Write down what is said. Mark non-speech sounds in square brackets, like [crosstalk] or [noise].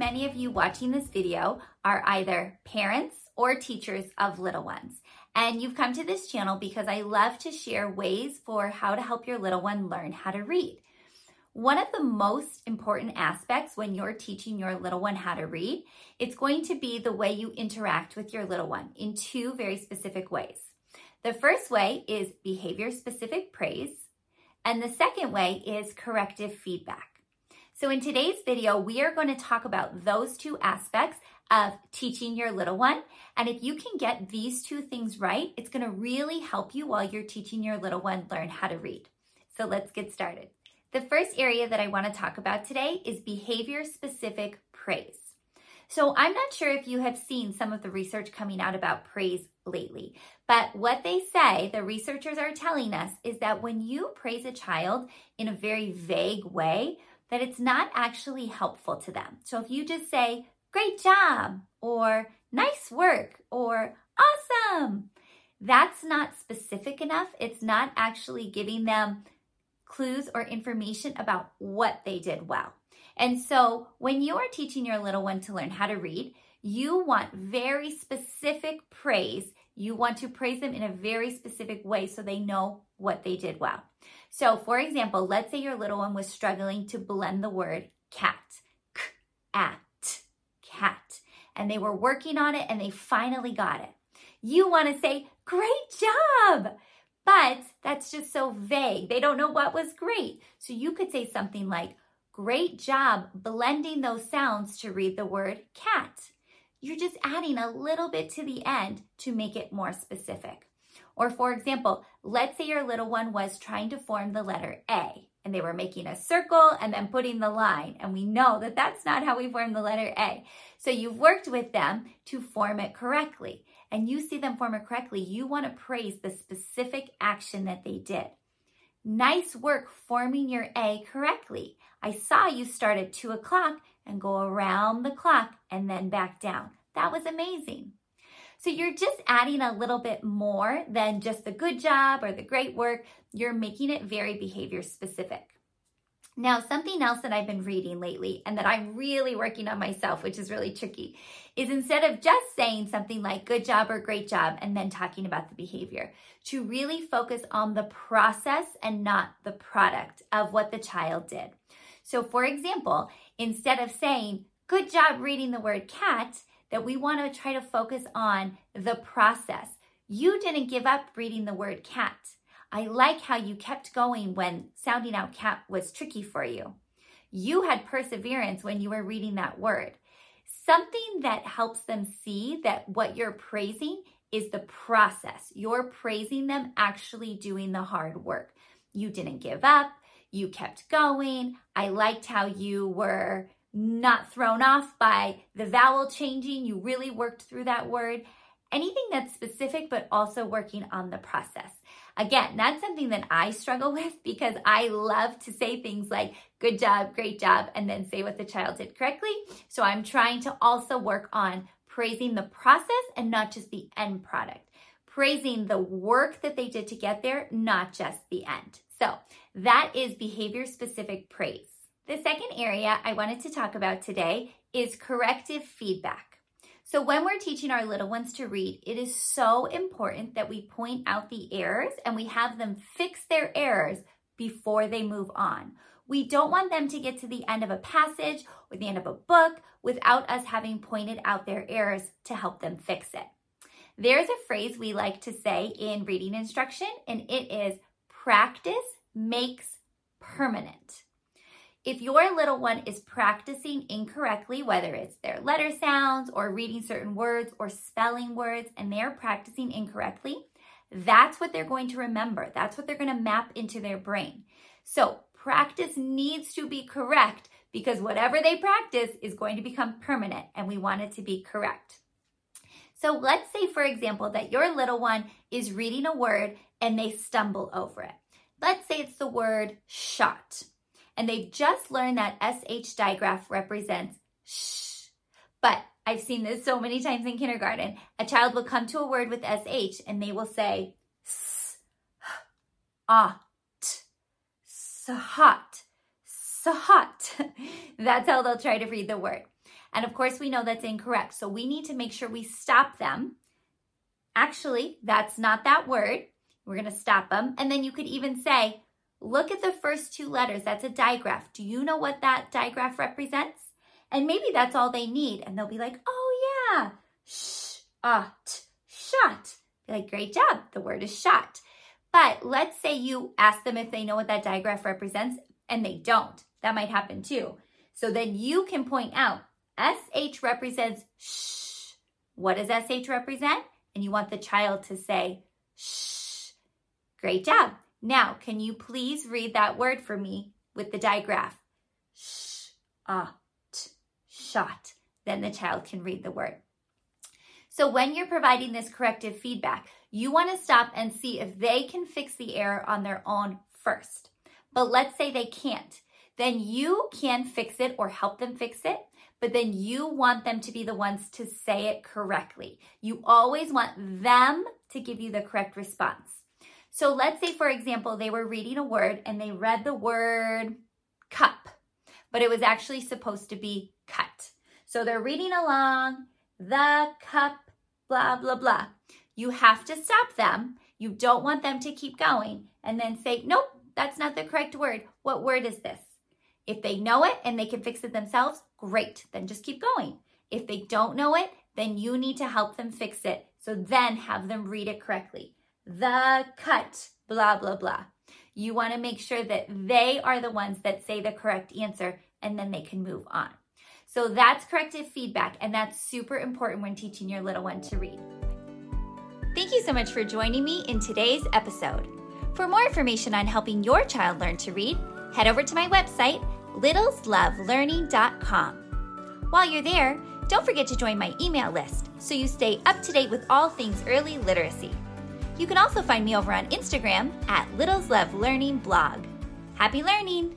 many of you watching this video are either parents or teachers of little ones. And you've come to this channel because I love to share ways for how to help your little one learn how to read. One of the most important aspects when you're teaching your little one how to read, it's going to be the way you interact with your little one in two very specific ways. The first way is behavior specific praise, and the second way is corrective feedback. So in today's video, we are going to talk about those two aspects of teaching your little one. And if you can get these two things right, it's going to really help you while you're teaching your little one learn how to read. So let's get started. The first area that I want to talk about today is behavior specific praise. So I'm not sure if you have seen some of the research coming out about praise lately, but what they say, the researchers are telling us, is that when you praise a child in a very vague way, that it's not actually helpful to them. So if you just say, great job, or nice work, or awesome, that's not specific enough. It's not actually giving them clues or information about what they did well. And so when you are teaching your little one to learn how to read, you want very specific praise. You want to praise them in a very specific way so they know what they did well. So, for example, let's say your little one was struggling to blend the word cat, k, at, cat, and they were working on it and they finally got it. You want to say, great job! But that's just so vague. They don't know what was great. So you could say something like, great job blending those sounds to read the word cat. You're just adding a little bit to the end to make it more specific. Or for example, let's say your little one was trying to form the letter A and they were making a circle and then putting the line. And we know that that's not how we form the letter A. So you've worked with them to form it correctly. And you see them form it correctly. You want to praise the specific action that they did. Nice work forming your A correctly. I saw you start at two o'clock and go around the clock and then back down. That was amazing. So you're just adding a little bit more than just the good job or the great work. You're making it very behavior specific. Now, something else that I've been reading lately and that I'm really working on myself, which is really tricky, is instead of just saying something like good job or great job and then talking about the behavior, to really focus on the process and not the product of what the child did. So, for example, instead of saying good job reading the word cat, that we want to try to focus on the process. You didn't give up reading the word cat. I like how you kept going when sounding out cat was tricky for you. You had perseverance when you were reading that word. Something that helps them see that what you're praising is the process. You're praising them actually doing the hard work. You didn't give up. You kept going. I liked how you were not thrown off by the vowel changing. You really worked through that word. Anything that's specific, but also working on the process. Again, that's something that I struggle [laughs] with because I love to say things like good job, great job, and then say what the child did correctly. So I'm trying to also work on praising the process and not just the end product. Praising the work that they did to get there, not just the end. So that is behavior specific praise. The second area I wanted to talk about today is corrective feedback. So, when we're teaching our little ones to read, it is so important that we point out the errors and we have them fix their errors before they move on. We don't want them to get to the end of a passage or the end of a book without us having pointed out their errors to help them fix it. There's a phrase we like to say in reading instruction, and it is practice makes permanent. If your little one is practicing incorrectly, whether it's their letter sounds or reading certain words or spelling words, and they're practicing incorrectly, that's what they're going to remember. That's what they're going to map into their brain. So practice needs to be correct because whatever they practice is going to become permanent and we want it to be correct. So let's say, for example, that your little one is reading a word and they stumble over it. Let's say it's the word shot and they've just learned that SH digraph represents sh. But I've seen this so many times in kindergarten. A child will come to a word with SH and they will say s, ah, t, sahat, sahat. [laughs] That's how they'll try to read the word. And of course, we know that's incorrect. So we need to make sure we stop them. Actually, that's not that word. We're going to stop them. And then you could even say, Look at the first two letters. That's a digraph. Do you know what that digraph represents? And maybe that's all they need. And they'll be like, oh yeah, sh, ah, t, shot. Be like, great job. The word is shot. But let's say you ask them if they know what that digraph represents and they don't. That might happen too. So then you can point out SH represents sh. What does SH represent? And you want the child to say shh. Great job. Now, can you please read that word for me with the digraph? Sh, ah, shot. Then the child can read the word. So when you're providing this corrective feedback, you want to stop and see if they can fix the error on their own first. But let's say they can't. Then you can fix it or help them fix it, but then you want them to be the ones to say it correctly. You always want them to give you the correct response. So let's say, for example, they were reading a word and they read the word cup, but it was actually supposed to be cut. So they're reading along, the cup, blah, blah, blah. You have to stop them. You don't want them to keep going and then say, nope, that's not the correct word. What word is this? If they know it and they can fix it themselves, great, then just keep going. If they don't know it, then you need to help them fix it. So then have them read it correctly the cut, blah, blah, blah. You want to make sure that they are the ones that say the correct answer and then they can move on. So that's corrective feedback, and that's super important when teaching your little one to read. Thank you so much for joining me in today's episode. For more information on helping your child learn to read, head over to my website, littleslovelearning.com. While you're there, don't forget to join my email list so you stay up to date with all things early literacy. You can also find me over on Instagram at Littles Love Learning Blog. Happy learning!